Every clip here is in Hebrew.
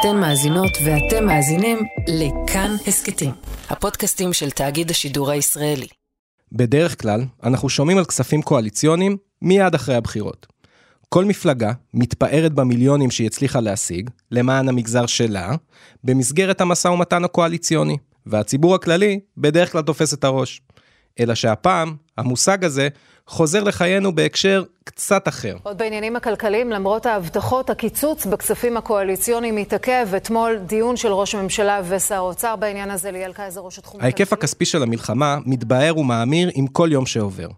אתן מאזינות ואתם מאזינים לכאן הסכתים, הפודקאסטים של תאגיד השידור הישראלי. בדרך כלל, אנחנו שומעים על כספים קואליציוניים מיד אחרי הבחירות. כל מפלגה מתפארת במיליונים שהיא הצליחה להשיג, למען המגזר שלה, במסגרת המשא ומתן הקואליציוני, והציבור הכללי בדרך כלל תופס את הראש. אלא שהפעם, המושג הזה חוזר לחיינו בהקשר קצת אחר. עוד בעניינים הכלכליים, למרות ההבטחות, הקיצוץ בכספים הקואליציוניים מתעכב. אתמול דיון של ראש הממשלה ושר האוצר בעניין הזה, ליאל קייזר, ראש התחום ההיקף הכספי של המלחמה מתבהר ומאמיר עם כל יום שעובר.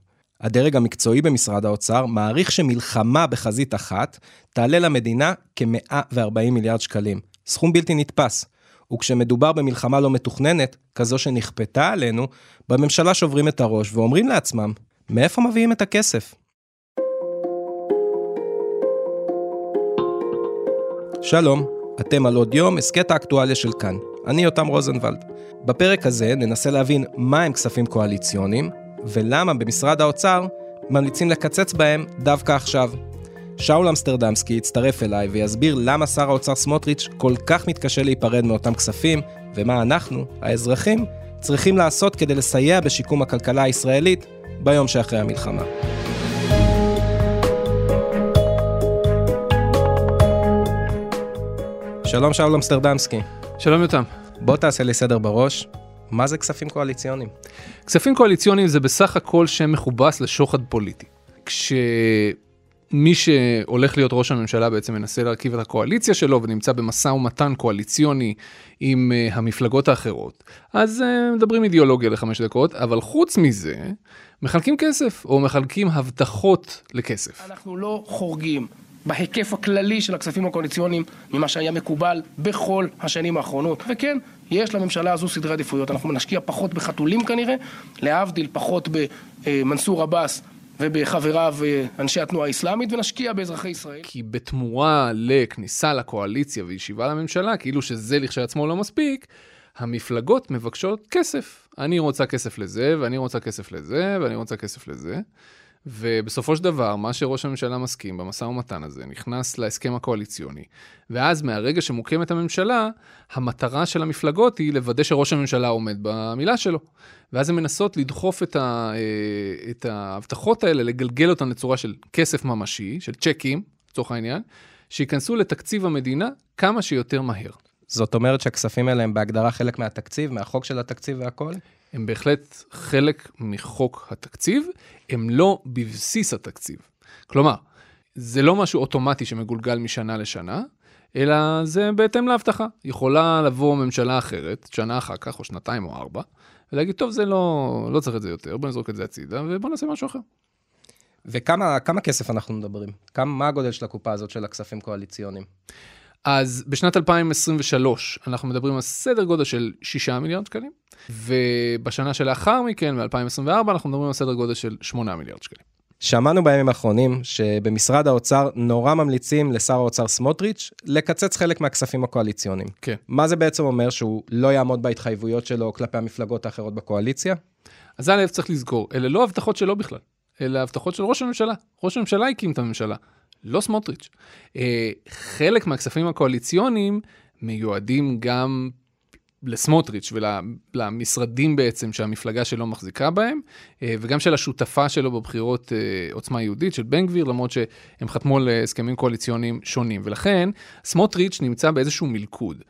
הדרג המקצועי במשרד האוצר מעריך שמלחמה בחזית אחת תעלה למדינה כ-140 מיליארד שקלים. סכום בלתי נתפס. וכשמדובר במלחמה לא מתוכננת, כזו שנכפתה עלינו, בממשלה שוברים את הראש ואומרים לעצמם, מאיפה מביאים את הכסף? שלום, אתם על עוד יום, הסכת האקטואליה של כאן. אני יותם רוזנבלד. בפרק הזה ננסה להבין מה הם כספים קואליציוניים, ולמה במשרד האוצר ממליצים לקצץ בהם דווקא עכשיו. שאול אמסטרדמסקי יצטרף אליי ויסביר למה שר האוצר סמוטריץ' כל כך מתקשה להיפרד מאותם כספים, ומה אנחנו, האזרחים, צריכים לעשות כדי לסייע בשיקום הכלכלה הישראלית ביום שאחרי המלחמה. שלום שאול אמסטרדמסקי. שלום יותם. בוא תעשה לי סדר בראש, מה זה כספים קואליציוניים? כספים קואליציוניים זה בסך הכל שם מכובס לשוחד פוליטי. כשמי שהולך להיות ראש הממשלה בעצם מנסה להרכיב את הקואליציה שלו ונמצא במשא ומתן קואליציוני עם uh, המפלגות האחרות, אז uh, מדברים אידיאולוגיה לחמש דקות, אבל חוץ מזה, מחלקים כסף או מחלקים הבטחות לכסף. אנחנו לא חורגים בהיקף הכללי של הכספים הקואליציוניים ממה שהיה מקובל בכל השנים האחרונות. וכן, יש לממשלה הזו סדרי עדיפויות. אנחנו נשקיע פחות בחתולים כנראה, להבדיל פחות במנסור עבאס ובחבריו אנשי התנועה האסלאמית, ונשקיע באזרחי ישראל. כי בתמורה לכניסה לקואליציה וישיבה לממשלה, כאילו שזה לכשעצמו לא מספיק, המפלגות מבקשות כסף. אני רוצה כסף לזה, ואני רוצה כסף לזה, ואני רוצה כסף לזה. ובסופו של דבר, מה שראש הממשלה מסכים במשא ומתן הזה, נכנס להסכם הקואליציוני, ואז מהרגע שמוקמת הממשלה, המטרה של המפלגות היא לוודא שראש הממשלה עומד במילה שלו. ואז הן מנסות לדחוף את, ה, אה, את ההבטחות האלה, לגלגל אותן לצורה של כסף ממשי, של צ'קים, לצורך העניין, שייכנסו לתקציב המדינה כמה שיותר מהר. זאת אומרת שהכספים האלה הם בהגדרה חלק מהתקציב, מהחוק של התקציב והכל? הם בהחלט חלק מחוק התקציב, הם לא בבסיס התקציב. כלומר, זה לא משהו אוטומטי שמגולגל משנה לשנה, אלא זה בהתאם להבטחה. יכולה לבוא ממשלה אחרת, שנה אחר כך, או שנתיים או ארבע, ולהגיד, טוב, זה לא, לא צריך את זה יותר, בוא נזרוק את זה הצידה, ובוא נעשה משהו אחר. וכמה כסף אנחנו מדברים? כמה, מה הגודל של הקופה הזאת של הכספים קואליציוניים? אז בשנת 2023 אנחנו מדברים על סדר גודל של 6 מיליארד שקלים, ובשנה שלאחר מכן, ב-2024, אנחנו מדברים על סדר גודל של 8 מיליארד שקלים. שמענו בימים האחרונים שבמשרד האוצר נורא ממליצים לשר האוצר סמוטריץ' לקצץ חלק מהכספים הקואליציוניים. כן. מה זה בעצם אומר, שהוא לא יעמוד בהתחייבויות שלו כלפי המפלגות האחרות בקואליציה? אז א', צריך לזכור, אלה לא הבטחות שלו בכלל, אלה הבטחות של ראש הממשלה. ראש הממשלה הקים את הממשלה. לא סמוטריץ'. אה, חלק מהכספים הקואליציוניים מיועדים גם לסמוטריץ' ולמשרדים בעצם שהמפלגה שלו מחזיקה בהם, אה, וגם של השותפה שלו בבחירות אה, עוצמה יהודית של בן גביר, למרות שהם חתמו על הסכמים קואליציוניים שונים. ולכן סמוטריץ' נמצא באיזשהו מלכוד.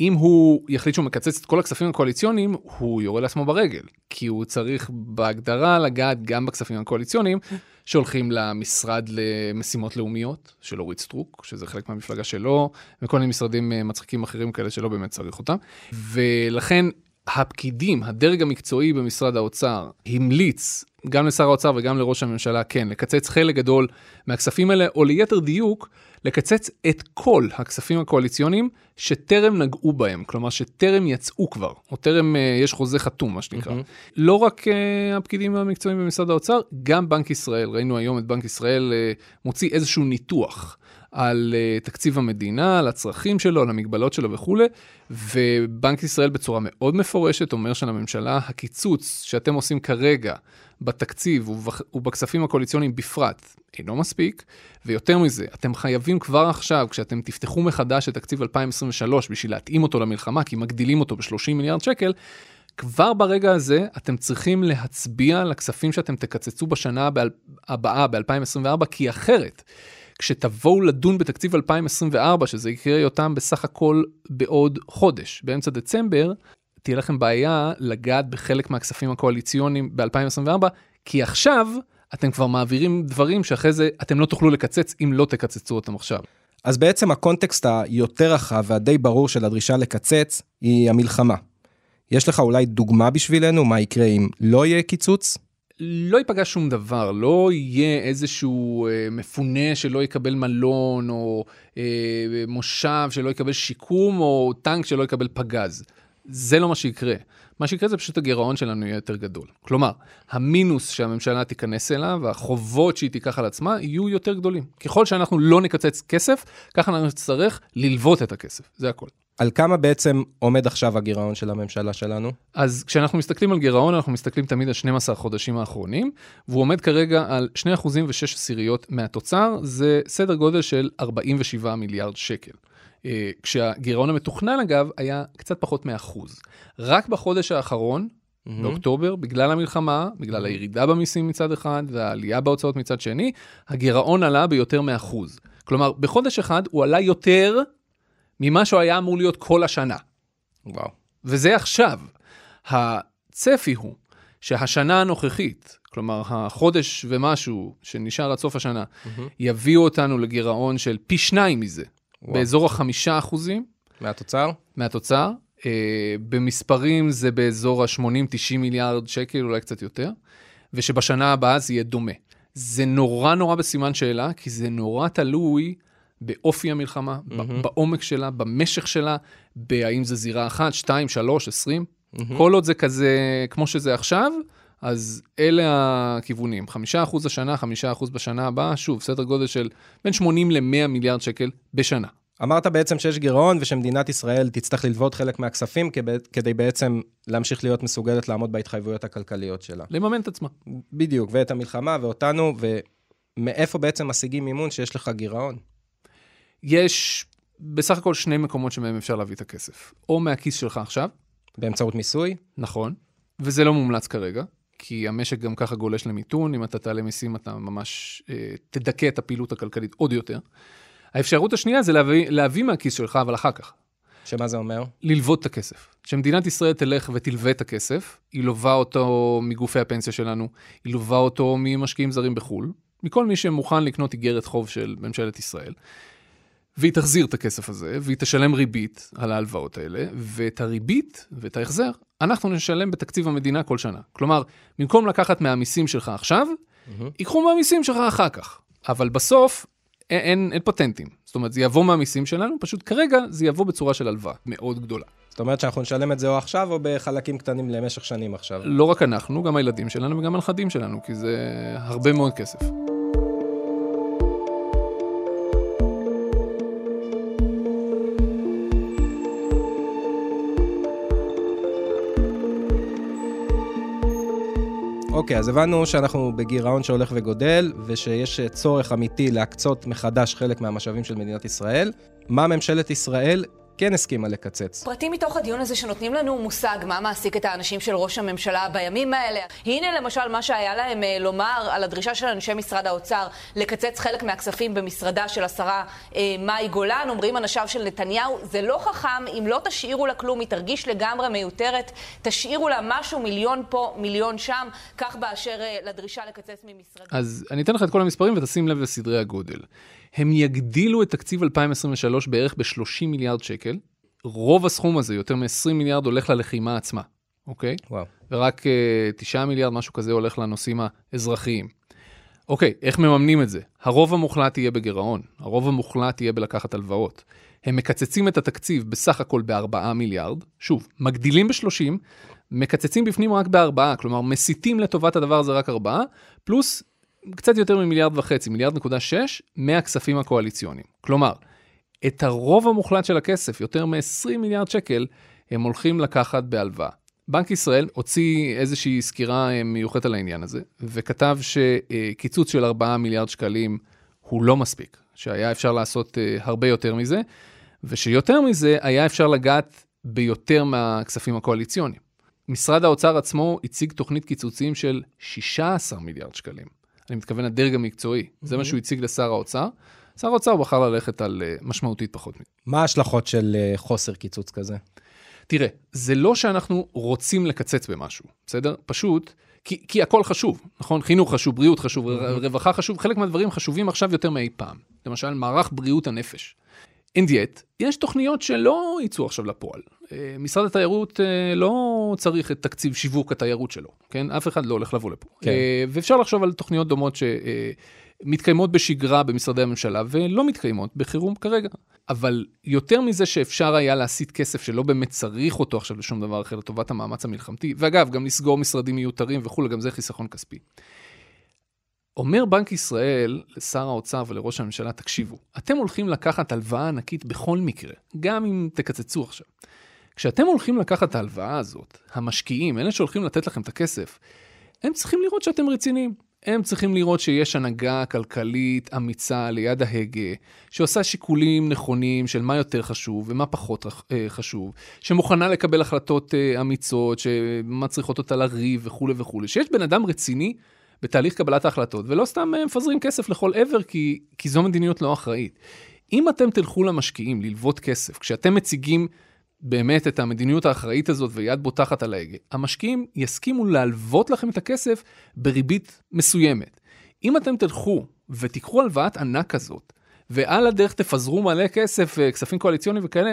אם הוא יחליט שהוא מקצץ את כל הכספים הקואליציוניים, הוא יורה לעצמו ברגל, כי הוא צריך בהגדרה לגעת גם בכספים הקואליציוניים שהולכים למשרד למשימות לאומיות של אורית סטרוק, שזה חלק מהמפלגה שלו, וכל מיני משרדים אה, מצחיקים אחרים כאלה שלא באמת צריך אותם. ולכן הפקידים, הדרג המקצועי במשרד האוצר, המליץ גם לשר האוצר וגם לראש הממשלה, כן, לקצץ חלק גדול מהכספים האלה, או ליתר דיוק, לקצץ את כל הכספים הקואליציוניים שטרם נגעו בהם, כלומר שטרם יצאו כבר, או טרם uh, יש חוזה חתום, מה שנקרא. Mm-hmm. לא רק uh, הפקידים המקצועיים במשרד האוצר, גם בנק ישראל, ראינו היום את בנק ישראל uh, מוציא איזשהו ניתוח על uh, תקציב המדינה, על הצרכים שלו, על המגבלות שלו וכולי, ובנק ישראל בצורה מאוד מפורשת אומר שלממשלה, הקיצוץ שאתם עושים כרגע בתקציב ובכספים הקואליציוניים בפרט, אינו מספיק, ויותר מזה, אתם חייבים כבר עכשיו, כשאתם תפתחו מחדש את תקציב 2023 בשביל להתאים אותו למלחמה, כי מגדילים אותו ב-30 מיליארד שקל, כבר ברגע הזה אתם צריכים להצביע על הכספים שאתם תקצצו בשנה הבאה, ב-2024, כי אחרת, כשתבואו לדון בתקציב 2024, שזה יקרה אותם בסך הכל בעוד חודש, באמצע דצמבר, תהיה לכם בעיה לגעת בחלק מהכספים הקואליציוניים ב-2024, כי עכשיו אתם כבר מעבירים דברים שאחרי זה אתם לא תוכלו לקצץ אם לא תקצצו אותם עכשיו. אז בעצם הקונטקסט היותר רחב והדי ברור של הדרישה לקצץ היא המלחמה. יש לך אולי דוגמה בשבילנו מה יקרה אם לא יהיה קיצוץ? לא ייפגע שום דבר, לא יהיה איזשהו אה, מפונה שלא יקבל מלון, או אה, מושב שלא יקבל שיקום, או טנק שלא יקבל פגז. זה לא מה שיקרה. מה שיקרה זה פשוט הגירעון שלנו יהיה יותר גדול. כלומר, המינוס שהממשלה תיכנס אליו, והחובות שהיא תיקח על עצמה, יהיו יותר גדולים. ככל שאנחנו לא נקצץ כסף, ככה אנחנו נצטרך ללוות את הכסף, זה הכל. על כמה בעצם עומד עכשיו הגירעון של הממשלה שלנו? אז כשאנחנו מסתכלים על גירעון, אנחנו מסתכלים תמיד על 12 חודשים האחרונים, והוא עומד כרגע על 2% ו-6 עשיריות מהתוצר, זה סדר גודל של 47 מיליארד שקל. אה, כשהגירעון המתוכנן אגב היה קצת פחות מאחוז. רק בחודש האחרון, mm-hmm. באוקטובר, בגלל המלחמה, בגלל הירידה במיסים מצד אחד והעלייה בהוצאות מצד שני, הגירעון עלה ביותר מאחוז. כלומר, בחודש אחד הוא עלה יותר ממה שהוא היה אמור להיות כל השנה. וואו. וזה עכשיו. הצפי הוא שהשנה הנוכחית, כלומר החודש ומשהו שנשאר עד סוף השנה, mm-hmm. יביאו אותנו לגירעון של פי שניים מזה, וואו. באזור החמישה אחוזים. מהתוצר? מהתוצר. Uh, במספרים זה באזור ה-80-90 מיליארד שקל, אולי קצת יותר, ושבשנה הבאה זה יהיה דומה. זה נורא נורא בסימן שאלה, כי זה נורא תלוי באופי המלחמה, mm-hmm. בעומק שלה, במשך שלה, בהאם זה זירה אחת, שתיים, שלוש, עשרים. Mm-hmm. כל עוד זה כזה, כמו שזה עכשיו, אז אלה הכיוונים. חמישה אחוז השנה, חמישה אחוז בשנה הבאה, שוב, סדר גודל של בין 80 ל-100 מיליארד שקל בשנה. אמרת בעצם שיש גירעון ושמדינת ישראל תצטרך ללוות חלק מהכספים כדי בעצם להמשיך להיות מסוגלת לעמוד בהתחייבויות הכלכליות שלה. לממן את עצמה. בדיוק, ואת המלחמה ואותנו, ומאיפה בעצם משיגים מימון שיש לך גירעון? יש בסך הכל שני מקומות שמהם אפשר להביא את הכסף. או מהכיס שלך עכשיו. באמצעות מיסוי? נכון, וזה לא מומלץ כרגע, כי המשק גם ככה גולש למיתון, אם אתה תעלה מיסים אתה ממש אה, תדכא את הפעילות הכלכלית עוד יותר. האפשרות השנייה זה להביא, להביא מהכיס שלך, אבל אחר כך. שמה זה אומר? ללוות את הכסף. כשמדינת ישראל תלך ותלווה את הכסף, היא לובה אותו מגופי הפנסיה שלנו, היא לובה אותו ממשקיעים זרים בחו"ל, מכל מי שמוכן לקנות איגרת חוב של ממשלת ישראל. והיא תחזיר את הכסף הזה, והיא תשלם ריבית על ההלוואות האלה, ואת הריבית ואת ההחזר, אנחנו נשלם בתקציב המדינה כל שנה. כלומר, במקום לקחת מהמיסים שלך עכשיו, mm-hmm. ייקחו מהמיסים שלך אחר כך. אבל בסוף, אין, אין, אין פטנטים. זאת אומרת, זה יבוא מהמיסים שלנו, פשוט כרגע זה יבוא בצורה של הלוואה מאוד גדולה. זאת אומרת שאנחנו נשלם את זה או עכשיו, או בחלקים קטנים למשך שנים עכשיו. לא רק אנחנו, גם הילדים שלנו וגם הנכדים שלנו, כי זה הרבה מאוד כסף. אוקיי, אז הבנו שאנחנו בגירעון שהולך וגודל, ושיש צורך אמיתי להקצות מחדש חלק מהמשאבים של מדינת ישראל. מה ממשלת ישראל כן הסכימה לקצץ. פרטים מתוך הדיון הזה שנותנים לנו מושג מה מעסיק את האנשים של ראש הממשלה בימים האלה. הנה למשל מה שהיה להם אה, לומר על הדרישה של אנשי משרד האוצר לקצץ חלק מהכספים במשרדה של השרה אה, מאי גולן. אומרים אנשיו של נתניהו, זה לא חכם, אם לא תשאירו לה כלום, היא תרגיש לגמרי מיותרת. תשאירו לה משהו, מיליון פה, מיליון שם, כך באשר אה, לדרישה לקצץ ממשרדה. אז אני אתן לך את כל המספרים ותשים לב לסדרי הגודל. הם יגדילו את תקציב 2023 בערך ב-30 מיליארד שקל. רוב הסכום הזה, יותר מ-20 מיליארד, הולך ללחימה עצמה, אוקיי? וואו. ורק uh, אה, 9 מיליארד, משהו כזה, הולך לנושאים האזרחיים. אוקיי, איך מממנים את זה? הרוב המוחלט יהיה בגירעון, הרוב המוחלט יהיה בלקחת הלוואות. הם מקצצים את התקציב בסך הכל ב-4 מיליארד, שוב, מגדילים ב-30, מקצצים בפנים רק ב-4, כלומר מסיטים לטובת הדבר הזה רק 4, פלוס קצת יותר ממיליארד וחצי, מיליארד נקודה שש, מהכספים הקואליציוניים. כלומר, את הרוב המוחלט של הכסף, יותר מ-20 מיליארד שקל, הם הולכים לקחת בהלוואה. בנק ישראל הוציא איזושהי סקירה אה, מיוחדת על העניין הזה, וכתב שקיצוץ של 4 מיליארד שקלים הוא לא מספיק, שהיה אפשר לעשות אה, הרבה יותר מזה, ושיותר מזה היה אפשר לגעת ביותר מהכספים הקואליציוניים. משרד האוצר עצמו הציג תוכנית קיצוצים של 16 מיליארד שקלים. אני מתכוון לדרג המקצועי, mm-hmm. זה מה שהוא הציג לשר האוצר. שר האוצר בחר ללכת על uh, משמעותית פחות. מה ההשלכות של uh, חוסר קיצוץ כזה? תראה, זה לא שאנחנו רוצים לקצץ במשהו, בסדר? פשוט, כי, כי הכל חשוב, נכון? חינוך חשוב, בריאות חשוב, mm-hmm. רווחה חשוב, חלק מהדברים חשובים עכשיו יותר מאי פעם. למשל, מערך בריאות הנפש. אין דיאט, יש תוכניות שלא יצאו עכשיו לפועל. אה, משרד התיירות אה, לא צריך את תקציב שיווק התיירות שלו, כן? אף אחד לא הולך לבוא לפה. כן. אה, ואפשר לחשוב על תוכניות דומות שמתקיימות בשגרה במשרדי הממשלה ולא מתקיימות בחירום כרגע. אבל יותר מזה שאפשר היה להסיט כסף שלא באמת צריך אותו עכשיו לשום דבר אחר לטובת המאמץ המלחמתי, ואגב, גם לסגור משרדים מיותרים וכולי, גם זה חיסכון כספי. אומר בנק ישראל לשר האוצר ולראש הממשלה, תקשיבו, אתם הולכים לקחת הלוואה ענקית בכל מקרה, גם אם תקצצו עכשיו. כשאתם הולכים לקחת את ההלוואה הזאת, המשקיעים, אלה שהולכים לתת לכם את הכסף, הם צריכים לראות שאתם רציניים. הם צריכים לראות שיש הנהגה כלכלית אמיצה ליד ההגה, שעושה שיקולים נכונים של מה יותר חשוב ומה פחות אה, חשוב, שמוכנה לקבל החלטות אה, אמיצות, שמצריכות אותה לריב וכולי וכולי. שיש בן אדם רציני בתהליך קבלת ההחלטות, ולא סתם אה, מפזרים כסף לכל עבר, כי, כי זו מדיניות לא אחראית. אם אתם תלכו למשקיעים ללוות כסף, כשאתם מציגים באמת את המדיניות האחראית הזאת ויד בוטחת על ההגה, המשקיעים יסכימו להלוות לכם את הכסף בריבית מסוימת. אם אתם תלכו ותיקחו הלוואת ענק כזאת, ועל הדרך תפזרו מלא כסף, אה, כספים קואליציוניים וכאלה,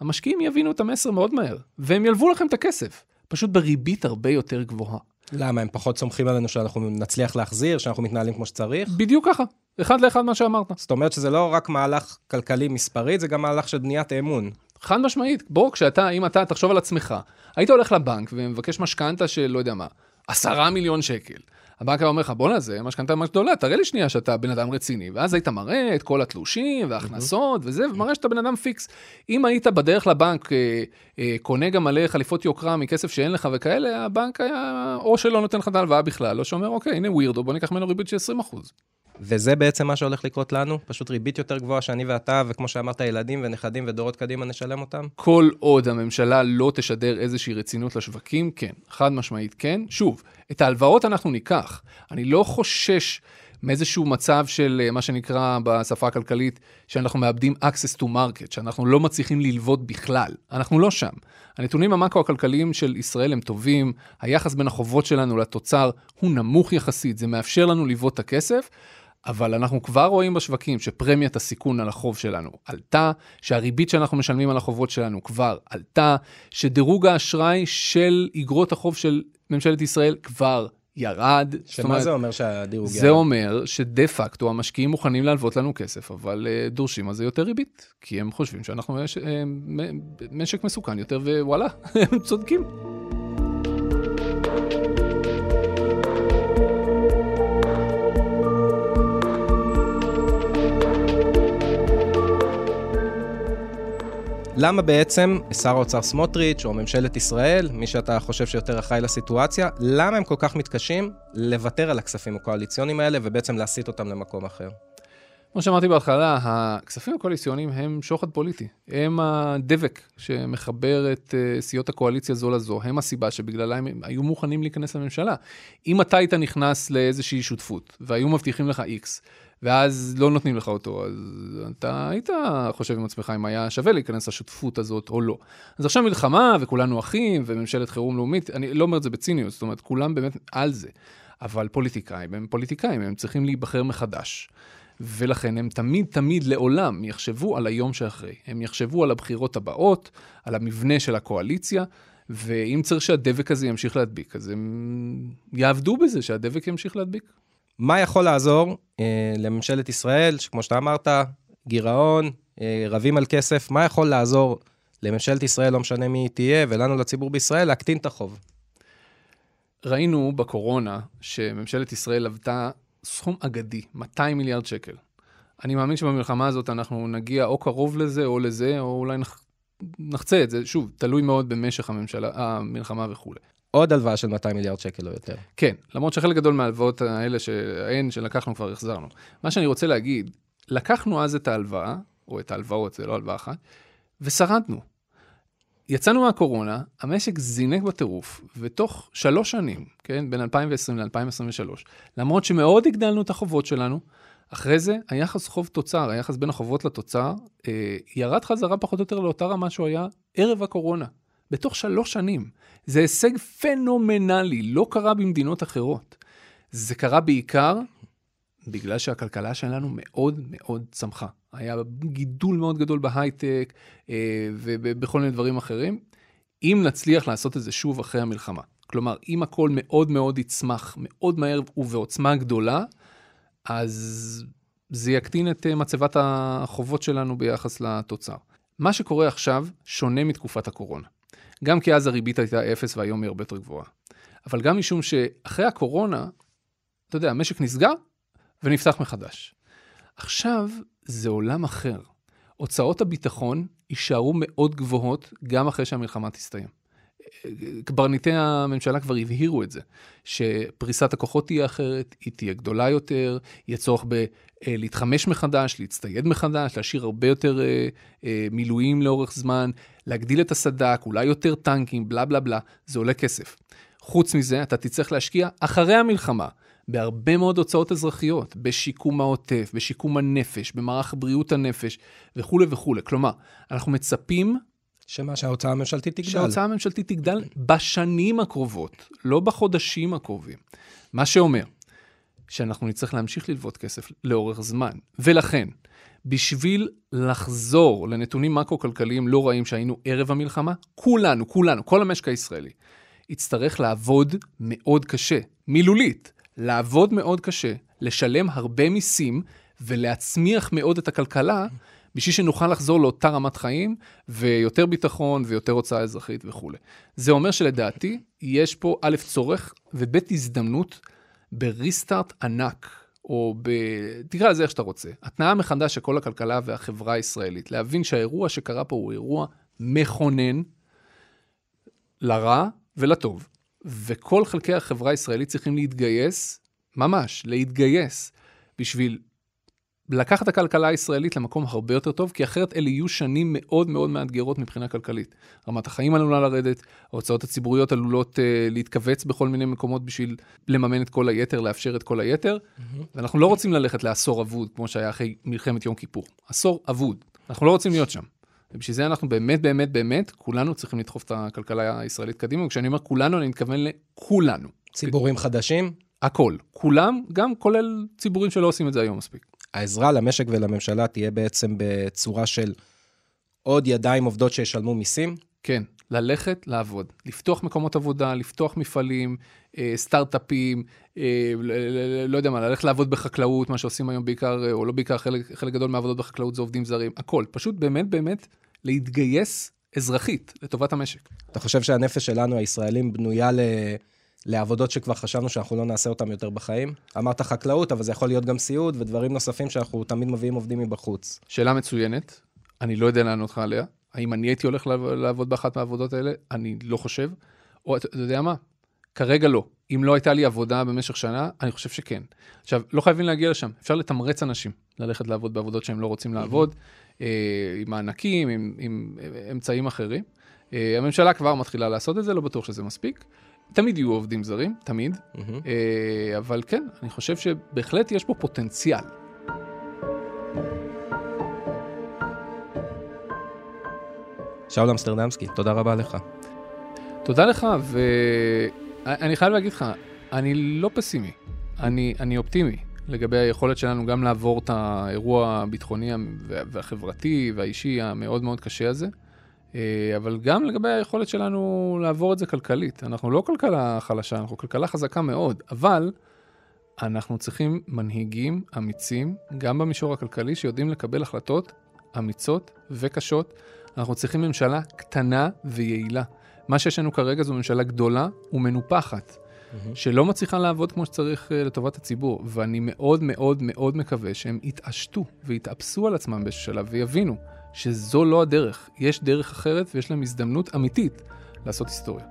המשקיעים יבינו את המסר מאוד מהר, והם ילוו לכם את הכסף, פשוט בריבית הרבה יותר גבוהה. למה, הם פחות סומכים עלינו שאנחנו נצליח להחזיר, שאנחנו מתנהלים כמו שצריך? בדיוק ככה, אחד לאחד מה שאמרת. זאת אומרת שזה לא רק מהלך כלכלי מספרית, זה גם מהלך של בניית אמון. חד משמעית. בוא, כשאתה, אם אתה, תחשוב על עצמך, היית הולך לבנק ומבקש משכנתה של, לא יודע מה, עשרה מיליון שקל. הבנק היה אומר לך, בואנה, זה משכנתה ממש גדולה, תראה לי שנייה שאתה בן אדם רציני. ואז היית מראה את כל התלושים וההכנסות וזה, ומראה שאתה בן אדם פיקס. אם היית בדרך לבנק, אה, אה, קונה גם מלא חליפות יוקרה מכסף שאין לך וכאלה, הבנק היה, או שלא נותן לך את ההלוואה בכלל, או שאומר, אוקיי, הנה ווירדו, בוא ניקח ממנו ריבית של 20 אחוז. וזה בעצם מה שהולך לקרות לנו? פשוט ריבית יותר גבוהה שאני ואתה, וכמו שאמרת, ילדים ונכדים ודורות קדימה נשלם אותם? כל עוד הממשלה לא תשדר איזושהי רצינות לשווקים, כן. חד משמעית כן. שוב, את ההלוואות אנחנו ניקח. אני לא חושש מאיזשהו מצב של אה, מה שנקרא בשפה הכלכלית, שאנחנו מאבדים access to market, שאנחנו לא מצליחים ללוות בכלל. אנחנו לא שם. הנתונים המקרו-הכלכליים של ישראל הם טובים, היחס בין החובות שלנו לתוצר הוא נמוך יחסית, זה מאפשר לנו ללוות את הכסף. אבל אנחנו כבר רואים בשווקים שפרמיית הסיכון על החוב שלנו עלתה, שהריבית שאנחנו משלמים על החובות שלנו כבר עלתה, שדירוג האשראי של איגרות החוב של ממשלת ישראל כבר ירד. שמה אומרת, זה אומר שהדירוג ירד? זה אומר שדה פקטו המשקיעים מוכנים להלוות לנו כסף, אבל uh, דורשים על זה יותר ריבית, כי הם חושבים שאנחנו מש, uh, משק מסוכן יותר, ווואלה, הם צודקים. למה בעצם שר האוצר סמוטריץ' או ממשלת ישראל, מי שאתה חושב שיותר אחראי לסיטואציה, למה הם כל כך מתקשים לוותר על הכספים הקואליציוניים האלה ובעצם להסיט אותם למקום אחר? כמו שאמרתי בהתחלה, הכספים הקואליציוניים הם שוחד פוליטי. הם הדבק שמחבר את uh, סיעות הקואליציה זו לזו, הם הסיבה שבגללה הם היו מוכנים להיכנס לממשלה. אם אתה היית נכנס לאיזושהי שותפות והיו מבטיחים לך איקס, ואז לא נותנים לך אותו, אז אתה היית חושב עם עצמך אם היה שווה להיכנס לשותפות הזאת או לא. אז עכשיו מלחמה וכולנו אחים וממשלת חירום לאומית, אני לא אומר את זה בציניות, זאת אומרת, כולם באמת על זה. אבל פוליטיקאים הם פוליטיקאים, הם צריכים להיבחר מחדש. ולכן הם תמיד תמיד לעולם יחשבו על היום שאחרי. הם יחשבו על הבחירות הבאות, על המבנה של הקואליציה, ואם צריך שהדבק הזה ימשיך להדביק, אז הם יעבדו בזה שהדבק ימשיך להדביק. מה יכול לעזור אה, לממשלת ישראל, שכמו שאתה אמרת, גירעון, אה, רבים על כסף, מה יכול לעזור לממשלת ישראל, לא משנה מי תהיה, ולנו לציבור בישראל, להקטין את החוב? ראינו בקורונה שממשלת ישראל עבדה סכום אגדי, 200 מיליארד שקל. אני מאמין שבמלחמה הזאת אנחנו נגיע או קרוב לזה או לזה, או אולי נח... נחצה את זה, שוב, תלוי מאוד במשך הממשלה, המלחמה וכולי. עוד הלוואה של 200 מיליארד שקל או יותר. כן, למרות שחלק גדול מההלוואות האלה שהן שלקחנו כבר החזרנו. מה שאני רוצה להגיד, לקחנו אז את ההלוואה, או את ההלוואות, זה לא הלוואה אחת, ושרדנו. יצאנו מהקורונה, המשק זינק בטירוף, ותוך שלוש שנים, כן, בין 2020 ל-2023, למרות שמאוד הגדלנו את החובות שלנו, אחרי זה היחס חוב תוצר, היחס בין החובות לתוצר, אה, ירד חזרה פחות או יותר לאותה רמה שהוא היה ערב הקורונה. בתוך שלוש שנים. זה הישג פנומנלי, לא קרה במדינות אחרות. זה קרה בעיקר בגלל שהכלכלה שלנו מאוד מאוד צמחה. היה גידול מאוד גדול בהייטק אה, ובכל מיני דברים אחרים. אם נצליח לעשות את זה שוב אחרי המלחמה, כלומר, אם הכל מאוד מאוד יצמח מאוד מהר ובעוצמה גדולה, אז זה יקטין את אה, מצבת החובות שלנו ביחס לתוצר. מה שקורה עכשיו שונה מתקופת הקורונה. גם כי אז הריבית הייתה אפס והיום היא הרבה יותר גבוהה. אבל גם משום שאחרי הקורונה, אתה יודע, המשק נסגר ונפתח מחדש. עכשיו זה עולם אחר. הוצאות הביטחון יישארו מאוד גבוהות גם אחרי שהמלחמה תסתיים. קברניטי הממשלה כבר הבהירו את זה, שפריסת הכוחות תהיה אחרת, היא תהיה גדולה יותר, יהיה צורך בלהתחמש מחדש, להצטייד מחדש, להשאיר הרבה יותר אה, אה, מילואים לאורך זמן, להגדיל את הסד"כ, אולי יותר טנקים, בלה בלה בלה, זה עולה כסף. חוץ מזה, אתה תצטרך להשקיע אחרי המלחמה. בהרבה מאוד הוצאות אזרחיות, בשיקום העוטף, בשיקום הנפש, במערך בריאות הנפש וכולי וכולי. כלומר, אנחנו מצפים שמה שההוצאה הממשלתית תגדל. שההוצאה הממשלתית תגדל בשנים הקרובות, לא בחודשים הקרובים. מה שאומר שאנחנו נצטרך להמשיך ללוות כסף לאורך זמן. ולכן, בשביל לחזור לנתונים מקרו-כלכליים לא רעים שהיינו ערב המלחמה, כולנו, כולנו, כל המשק הישראלי, יצטרך לעבוד מאוד קשה, מילולית, לעבוד מאוד קשה, לשלם הרבה מיסים ולהצמיח מאוד את הכלכלה. בשביל שנוכל לחזור לאותה רמת חיים, ויותר ביטחון ויותר הוצאה אזרחית וכולי. זה אומר שלדעתי, יש פה א', צורך, וב', הזדמנות בריסטארט ענק, או ב... תקרא לזה איך שאתה רוצה. התנאה מחדש של כל הכלכלה והחברה הישראלית. להבין שהאירוע שקרה פה הוא אירוע מכונן, לרע ולטוב. וכל חלקי החברה הישראלית צריכים להתגייס, ממש, להתגייס, בשביל לקחת את הכלכלה הישראלית למקום הרבה יותר טוב, כי אחרת אלה יהיו שנים מאוד מאוד מאתגרות מבחינה כלכלית. רמת החיים עלולה לרדת, ההוצאות הציבוריות עלולות uh, להתכווץ בכל מיני מקומות בשביל לממן את כל היתר, לאפשר את כל היתר, mm-hmm. ואנחנו לא רוצים ללכת לעשור אבוד, כמו שהיה אחרי מלחמת יום כיפור. עשור אבוד. אנחנו לא רוצים להיות שם. ובשביל זה אנחנו באמת, באמת, באמת, כולנו צריכים לדחוף את הכלכלה הישראלית קדימה, וכשאני אומר כולנו, אני מתכוון לכולנו. ציבורים חדשים? הכל. כולם, גם כולל ציבורים שלא עושים את זה היום מספיק. העזרה למשק ולממשלה תהיה בעצם בצורה של עוד ידיים עובדות שישלמו מיסים? כן, ללכת לעבוד, לפתוח מקומות עבודה, לפתוח מפעלים, אה, סטארט-אפים, אה, לא יודע מה, ללכת לעבוד בחקלאות, מה שעושים היום בעיקר, אה, או לא בעיקר, חלק, חלק גדול מהעבודות בחקלאות זה עובדים זרים, הכל. פשוט באמת באמת להתגייס אזרחית לטובת המשק. אתה חושב שהנפש שלנו, הישראלים, בנויה ל... לעבודות שכבר חשבנו שאנחנו לא נעשה אותן יותר בחיים? אמרת חקלאות, אבל זה יכול להיות גם סיעוד ודברים נוספים שאנחנו תמיד מביאים עובדים מבחוץ. שאלה מצוינת, אני לא יודע לענות לך עליה. האם אני הייתי הולך לעבוד באחת מהעבודות האלה? אני לא חושב. או אתה יודע מה? כרגע לא. אם לא הייתה לי עבודה במשך שנה, אני חושב שכן. עכשיו, לא חייבים להגיע לשם, אפשר לתמרץ אנשים ללכת לעבוד בעבודות שהם לא רוצים לעבוד, אה, עם מענקים, עם, עם אמצעים אחרים. אה, הממשלה כבר מתחילה לעשות את זה, לא בטוח שזה מספיק. תמיד יהיו עובדים זרים, תמיד, mm-hmm. אבל כן, אני חושב שבהחלט יש פה פוטנציאל. שאול אמסטרדמסקי, תודה רבה לך. תודה לך, ואני חייב להגיד לך, אני לא פסימי, אני, אני אופטימי לגבי היכולת שלנו גם לעבור את האירוע הביטחוני והחברתי והאישי המאוד מאוד קשה הזה. אה, אבל גם לגבי היכולת שלנו לעבור את זה כלכלית. אנחנו לא כלכלה חלשה, אנחנו כלכלה חזקה מאוד, אבל אנחנו צריכים מנהיגים אמיצים, גם במישור הכלכלי, שיודעים לקבל החלטות אמיצות וקשות. אנחנו צריכים ממשלה קטנה ויעילה. מה שיש לנו כרגע זו ממשלה גדולה ומנופחת. שלא מצליחה לעבוד כמו שצריך אה, לטובת הציבור, ואני מאוד מאוד מאוד מקווה שהם יתעשתו ויתאפסו על עצמם באיזשהו שלב ויבינו שזו לא הדרך, יש דרך אחרת ויש להם הזדמנות אמיתית לעשות היסטוריה.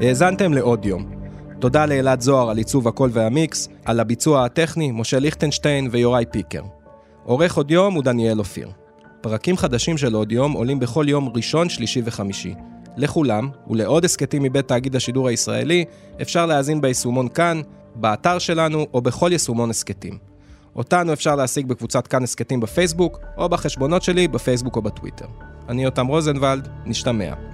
האזנתם לעוד יום. תודה לאלעד זוהר על עיצוב הקול והמיקס, על הביצוע הטכני, משה ליכטנשטיין ויוראי פיקר. עורך עוד יום הוא דניאל אופיר. פרקים חדשים של עוד יום עולים בכל יום ראשון, שלישי וחמישי. לכולם, ולעוד הסכתים מבית תאגיד השידור הישראלי, אפשר להאזין ביישומון כאן, באתר שלנו או בכל יישומון הסכתים. אותנו אפשר להשיג בקבוצת כאן הסכתים בפייסבוק, או בחשבונות שלי בפייסבוק או בטוויטר. אני יותם רוזנבלד, נשתמע.